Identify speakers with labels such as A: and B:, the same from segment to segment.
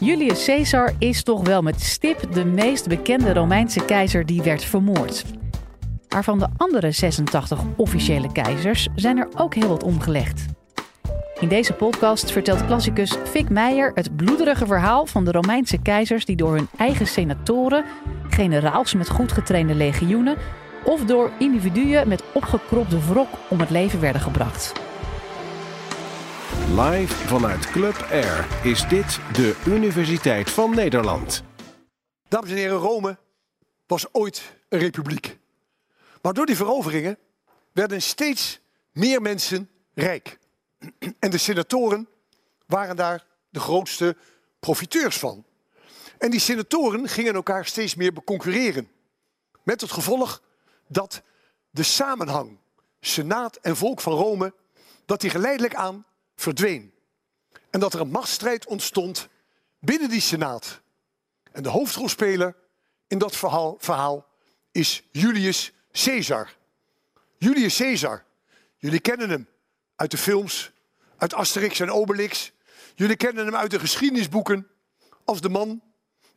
A: Julius Caesar is toch wel met stip de meest bekende Romeinse keizer die werd vermoord. Maar van de andere 86 officiële keizers zijn er ook heel wat omgelegd. In deze podcast vertelt klassicus Fik Meijer het bloederige verhaal van de Romeinse keizers die door hun eigen senatoren, generaals met goed getrainde legioenen of door individuen met opgekropte wrok om het leven werden gebracht.
B: Live vanuit Club Air is dit de Universiteit van Nederland.
C: Dames en heren, Rome was ooit een republiek. Maar door die veroveringen werden steeds meer mensen rijk. En de senatoren waren daar de grootste profiteurs van. En die senatoren gingen elkaar steeds meer beconcurreren. Met het gevolg dat de samenhang, senaat en volk van Rome, dat die geleidelijk aan verdween. En dat er een machtsstrijd ontstond binnen die senaat. En de hoofdrolspeler in dat verhaal, verhaal is Julius Caesar. Julius Caesar, jullie kennen hem uit de films, uit Asterix en Obelix. Jullie kennen hem uit de geschiedenisboeken als de man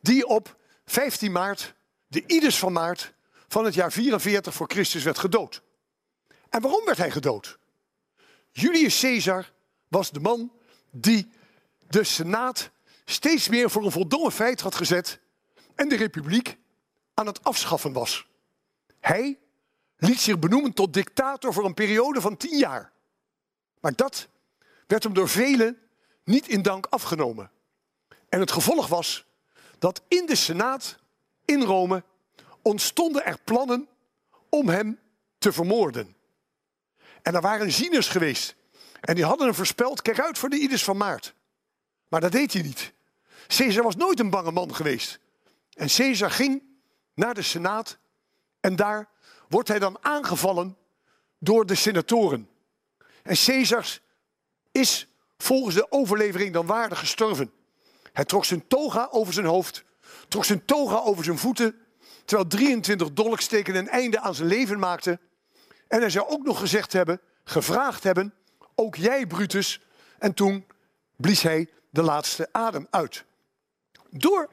C: die op 15 maart, de Ides van maart, van het jaar 44 voor Christus werd gedood. En waarom werd hij gedood? Julius Caesar was de man die de Senaat steeds meer voor een voldongen feit had gezet en de Republiek aan het afschaffen was. Hij liet zich benoemen tot dictator voor een periode van tien jaar. Maar dat werd hem door velen niet in dank afgenomen. En het gevolg was dat in de Senaat in Rome ontstonden er plannen om hem te vermoorden. En er waren zieners geweest. En die hadden hem voorspeld, kijk uit voor de Ides van Maart. Maar dat deed hij niet. Caesar was nooit een bange man geweest. En Caesar ging naar de Senaat en daar wordt hij dan aangevallen door de senatoren. En Caesar is volgens de overlevering dan waardig gestorven. Hij trok zijn toga over zijn hoofd, trok zijn toga over zijn voeten, terwijl 23 dolksteken een einde aan zijn leven maakten. En hij zou ook nog gezegd hebben, gevraagd hebben, ook jij Brutus. En toen blies hij de laatste adem uit. Door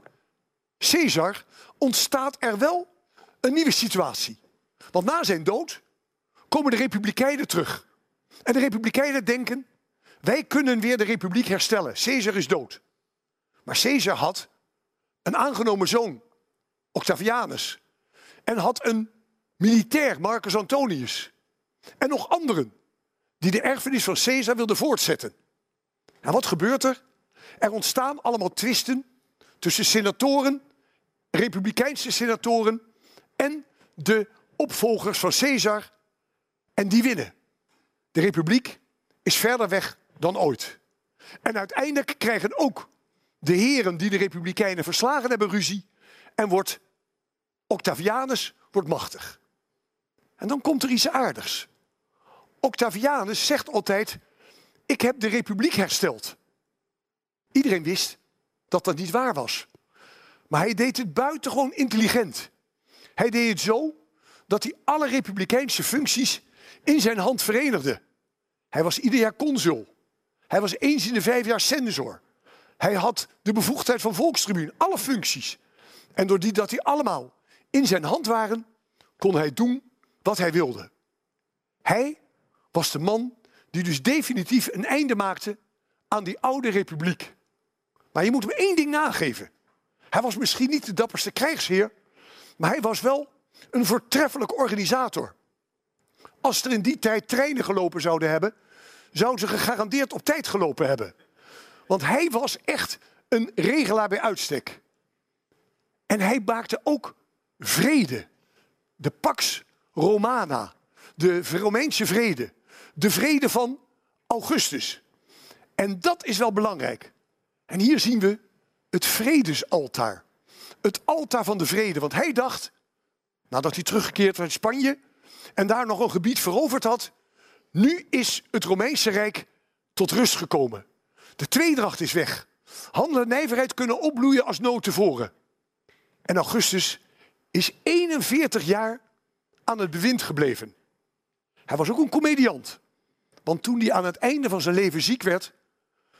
C: Caesar ontstaat er wel een nieuwe situatie. Want na zijn dood komen de republikeinen terug. En de republikeinen denken, wij kunnen weer de republiek herstellen. Caesar is dood. Maar Caesar had een aangenomen zoon, Octavianus. En had een militair, Marcus Antonius. En nog anderen die de erfenis van Caesar wilden voortzetten. En wat gebeurt er? Er ontstaan allemaal twisten tussen senatoren, republikeinse senatoren en de opvolgers van Caesar. En die winnen. De republiek is verder weg dan ooit. En uiteindelijk krijgen ook de heren die de republikeinen verslagen hebben ruzie. En wordt Octavianus wordt machtig. En dan komt er iets aardigs. Octavianus zegt altijd, ik heb de republiek hersteld. Iedereen wist dat dat niet waar was. Maar hij deed het buitengewoon intelligent. Hij deed het zo dat hij alle republikeinse functies in zijn hand verenigde. Hij was ieder jaar consul. Hij was eens in de vijf jaar censor. Hij had de bevoegdheid van volkstribuun, alle functies. En doordat dat die allemaal in zijn hand waren, kon hij doen wat hij wilde. Hij was de man die dus definitief een einde maakte aan die oude republiek. Maar je moet hem één ding nageven. Hij was misschien niet de dapperste krijgsheer, maar hij was wel een voortreffelijk organisator. Als er in die tijd treinen gelopen zouden hebben, zouden ze gegarandeerd op tijd gelopen hebben. Want hij was echt een regelaar bij uitstek. En hij maakte ook vrede. De Pax Romana, de Romeinse vrede. De vrede van Augustus. En dat is wel belangrijk. En hier zien we het vredesaltaar. Het altaar van de vrede. Want hij dacht, nadat hij teruggekeerd was in Spanje en daar nog een gebied veroverd had, nu is het Romeinse Rijk tot rust gekomen. De tweedracht is weg. Handel en nijverheid kunnen opbloeien als nooit tevoren. En Augustus is 41 jaar aan het bewind gebleven. Hij was ook een comediant. Want toen hij aan het einde van zijn leven ziek werd,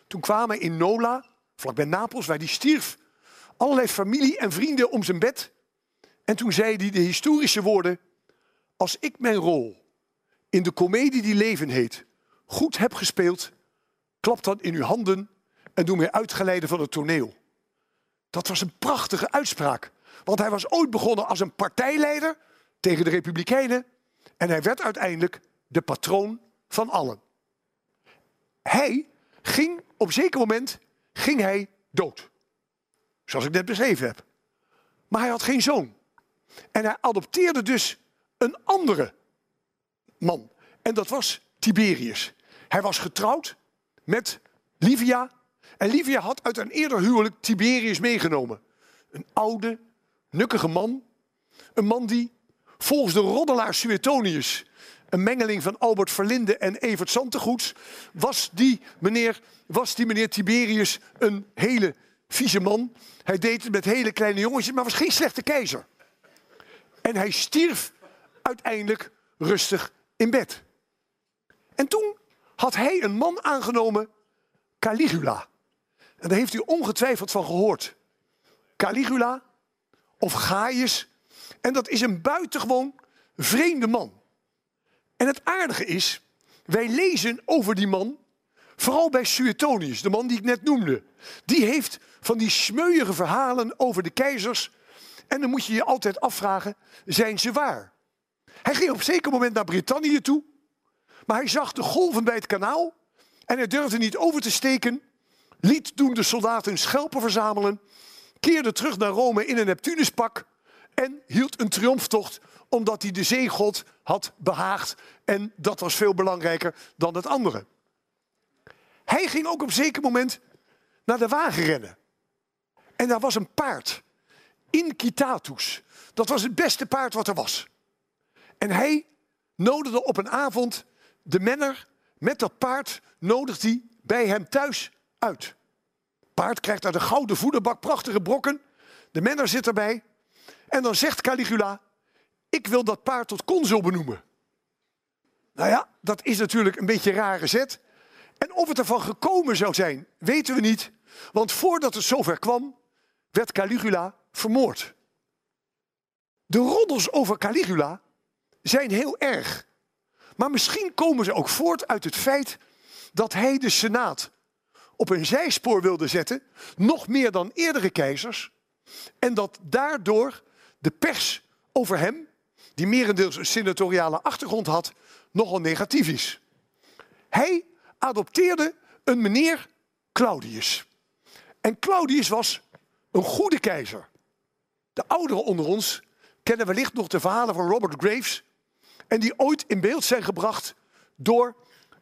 C: toen kwamen in Nola, vlakbij Napels, waar hij stierf. Allerlei familie en vrienden om zijn bed. En toen zei hij de historische woorden: Als ik mijn rol in de komedie die leven heet goed heb gespeeld, klap dan in uw handen en doe mij uitgeleide van het toneel. Dat was een prachtige uitspraak. Want hij was ooit begonnen als een partijleider tegen de Republikeinen. En hij werd uiteindelijk de patroon van allen. Hij ging op een zeker moment ging hij dood. Zoals ik net beschreven heb. Maar hij had geen zoon. En hij adopteerde dus een andere man. En dat was Tiberius. Hij was getrouwd met Livia. En Livia had uit een eerder huwelijk Tiberius meegenomen. Een oude, nukkige man. Een man die volgens de roddelaar Suetonius, een mengeling van Albert Verlinde en Evert Santegoeds, was die meneer, was die meneer Tiberius een hele vieze man. Hij deed het met hele kleine jongetjes, maar was geen slechte keizer. En hij stierf uiteindelijk rustig in bed. En toen had hij een man aangenomen, Caligula. En daar heeft u ongetwijfeld van gehoord. Caligula of Gaius. En dat is een buitengewoon vreemde man. En het aardige is, wij lezen over die man, vooral bij Suetonius, de man die ik net noemde. Die heeft van die smeuïge verhalen over de keizers. En dan moet je je altijd afvragen, zijn ze waar? Hij ging op een zeker moment naar Brittannië toe. Maar hij zag de golven bij het kanaal. En hij durfde niet over te steken. Liet toen de soldaten schelpen verzamelen. Keerde terug naar Rome in een Neptunuspak. En hield een triomftocht omdat hij de zeegod had behaagd. En dat was veel belangrijker dan het andere. Hij ging ook op zeker moment naar de wagen rennen. En daar was een paard. Incitatus. Dat was het beste paard wat er was. En hij nodigde op een avond de menner met dat paard nodigt hij bij hem thuis uit. Paard krijgt uit een gouden voederbak prachtige brokken. De menner zit erbij. En dan zegt Caligula, ik wil dat paard tot consul benoemen. Nou ja, dat is natuurlijk een beetje een rare zet. En of het ervan gekomen zou zijn, weten we niet. Want voordat het zover kwam, werd Caligula vermoord. De roddels over Caligula zijn heel erg. Maar misschien komen ze ook voort uit het feit dat hij de Senaat op een zijspoor wilde zetten, nog meer dan eerdere keizers, en dat daardoor de pers over hem, die merendeels een senatoriale achtergrond had, nogal negatief is. Hij adopteerde een meneer Claudius. En Claudius was een goede keizer. De ouderen onder ons kennen wellicht nog de verhalen van Robert Graves, en die ooit in beeld zijn gebracht door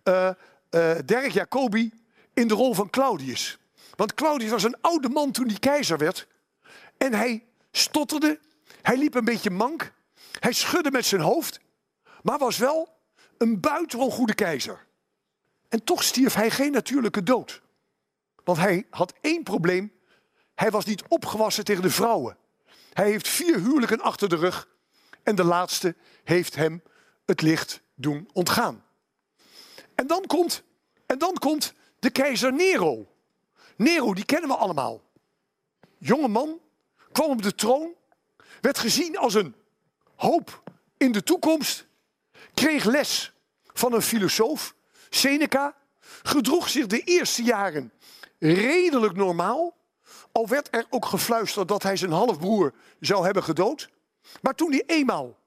C: uh, uh, Derek Jacobi in de rol van Claudius. Want Claudius was een oude man toen hij keizer werd. En hij stotterde, hij liep een beetje mank, hij schudde met zijn hoofd, maar was wel een buitengewoon goede keizer. En toch stierf hij geen natuurlijke dood. Want hij had één probleem. Hij was niet opgewassen tegen de vrouwen. Hij heeft vier huwelijken achter de rug. En de laatste heeft hem het licht doen ontgaan. En dan komt, en dan komt de keizer Nero. Nero, die kennen we allemaal. Jonge man, kwam op de troon, werd gezien als een hoop in de toekomst, kreeg les van een filosoof, Seneca, gedroeg zich de eerste jaren redelijk normaal, al werd er ook gefluisterd dat hij zijn halfbroer zou hebben gedood. Maar toen hij eenmaal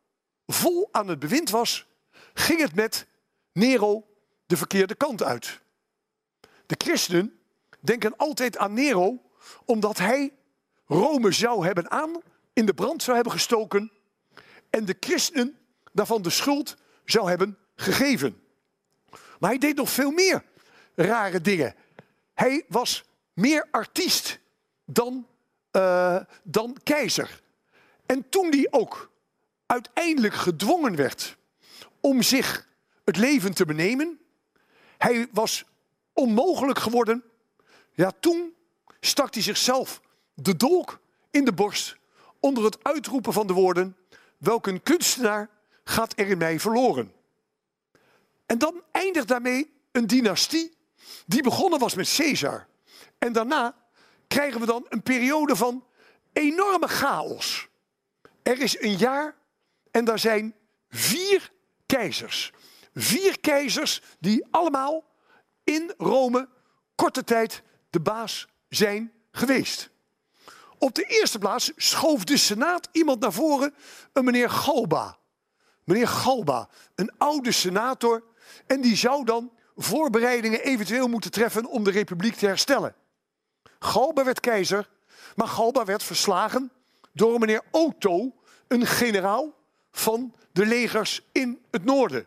C: vol aan het bewind was, ging het met Nero de verkeerde kant uit. De christenen denken altijd aan Nero omdat hij Rome zou hebben aan, in de brand zou hebben gestoken en de christenen daarvan de schuld zou hebben gegeven. Maar hij deed nog veel meer rare dingen. Hij was meer artiest dan, uh, dan keizer. En toen hij ook uiteindelijk gedwongen werd om zich het leven te benemen. Hij was onmogelijk geworden. Ja, toen stak hij zichzelf de dolk in de borst onder het uitroepen van de woorden: Welk een kunstenaar gaat er in mij verloren? En dan eindigt daarmee een dynastie die begonnen was met Caesar. En daarna krijgen we dan een periode van enorme chaos. Er is een jaar en daar zijn vier keizers. Vier keizers die allemaal in Rome korte tijd de baas zijn geweest. Op de eerste plaats schoof de Senaat iemand naar voren, een meneer Galba. Meneer Galba, een oude senator, en die zou dan voorbereidingen eventueel moeten treffen om de republiek te herstellen. Galba werd keizer, maar Galba werd verslagen door meneer Otto, een generaal van de legers in het noorden.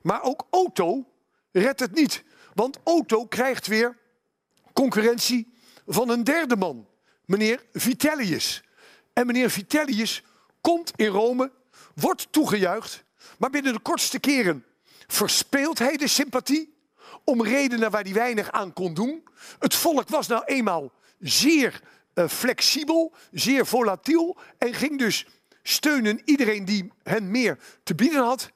C: Maar ook Otto redt het niet, want Otto krijgt weer concurrentie van een derde man, meneer Vitellius. En meneer Vitellius komt in Rome, wordt toegejuicht, maar binnen de kortste keren verspeelt hij de sympathie om redenen waar hij weinig aan kon doen. Het volk was nou eenmaal zeer uh, flexibel, zeer volatiel en ging dus steunen iedereen die hen meer te bieden had.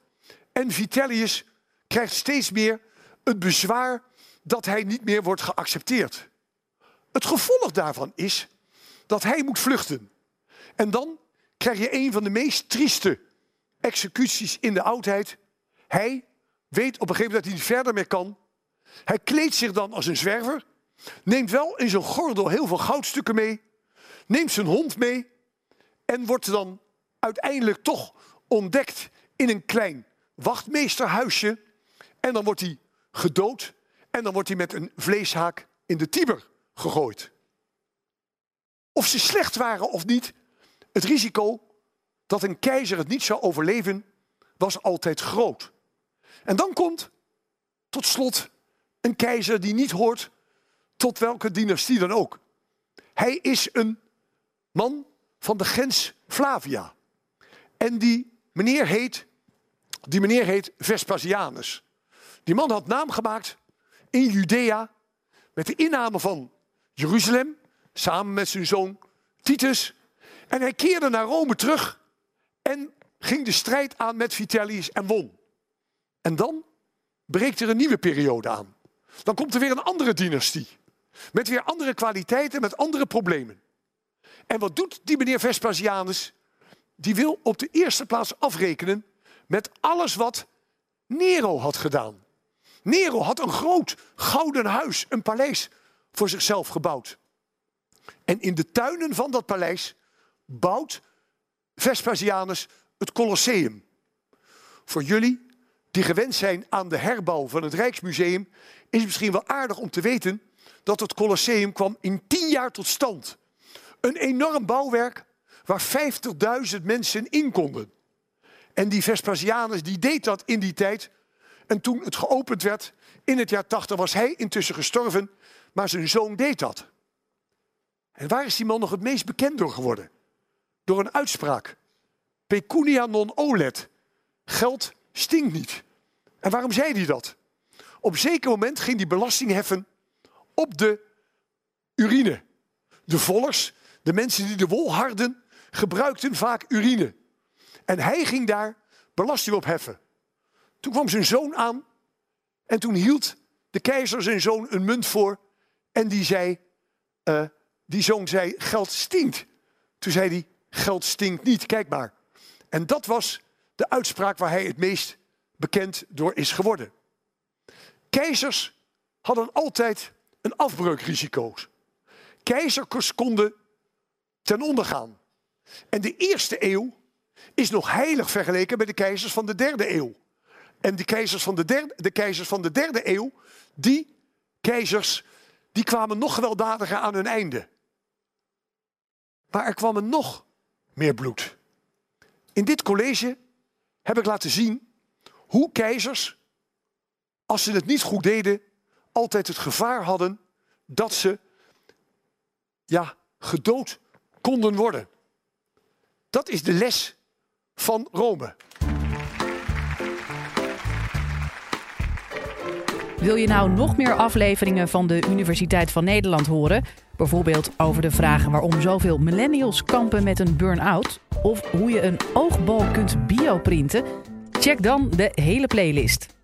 C: En Vitellius krijgt steeds meer het bezwaar dat hij niet meer wordt geaccepteerd. Het gevolg daarvan is dat hij moet vluchten. En dan krijg je een van de meest trieste executies in de oudheid. Hij weet op een gegeven moment dat hij niet verder meer kan. Hij kleedt zich dan als een zwerver, neemt wel in zijn gordel heel veel goudstukken mee, neemt zijn hond mee en wordt dan uiteindelijk toch ontdekt in een klein wachtmeesterhuisje. En dan wordt hij gedood en dan wordt hij met een vleeshaak in de Tiber gegooid. Of ze slecht waren of niet, het risico dat een keizer het niet zou overleven was altijd groot. En dan komt tot slot een keizer die niet hoort tot welke dynastie dan ook. Hij is een man van de gens Flavia. En die meneer heet, die meneer heet Vespasianus. Die man had naam gemaakt in Judea met de inname van Jeruzalem, samen met zijn zoon Titus. En hij keerde naar Rome terug en ging de strijd aan met Vitellius en won. En dan breekt er een nieuwe periode aan. Dan komt er weer een andere dynastie. Met weer andere kwaliteiten, met andere problemen. En wat doet die meneer Vespasianus? Die wil op de eerste plaats afrekenen met alles wat Nero had gedaan. Nero had een groot gouden huis, een paleis voor zichzelf gebouwd. En in de tuinen van dat paleis bouwt Vespasianus het Colosseum. Voor jullie die gewend zijn aan de herbouw van het Rijksmuseum, is het misschien wel aardig om te weten dat het Colosseum kwam in tien jaar tot stand. Een enorm bouwwerk waar 50.000 mensen in konden. En die Vespasianus die deed dat in die tijd. En toen het geopend werd, in het jaar 80 was hij intussen gestorven, maar zijn zoon deed dat. En waar is die man nog het meest bekend door geworden? Door een uitspraak. Pecunia non olet. Geld stinkt niet. En waarom zei hij dat? Op een zeker moment ging hij belasting heffen op de urine. De vollers, de mensen die de wol harden, gebruikten vaak urine. En hij ging daar belasting op heffen. Toen kwam zijn zoon aan en toen hield de keizer zijn zoon een munt voor en die zei, uh, die zoon zei, geld stinkt. Toen zei hij, geld stinkt niet, kijk maar. En dat was de uitspraak waar hij het meest bekend door is geworden. Keizers hadden altijd een afbreukrisico. Keizers konden ten onder gaan. En de eerste eeuw is nog heilig vergeleken met de keizers van de derde eeuw. En de keizers van de derde, de keizers van de derde eeuw, die keizers, die kwamen nog gewelddadiger aan hun einde. Maar er kwam er nog meer bloed. In dit college heb ik laten zien hoe keizers, als ze het niet goed deden, altijd het gevaar hadden dat ze ja, gedood konden worden. Dat is de les van Rome.
A: Wil je nou nog meer afleveringen van de Universiteit van Nederland horen? Bijvoorbeeld over de vragen waarom zoveel millennials kampen met een burn-out? Of hoe je een oogbal kunt bioprinten? Check dan de hele playlist.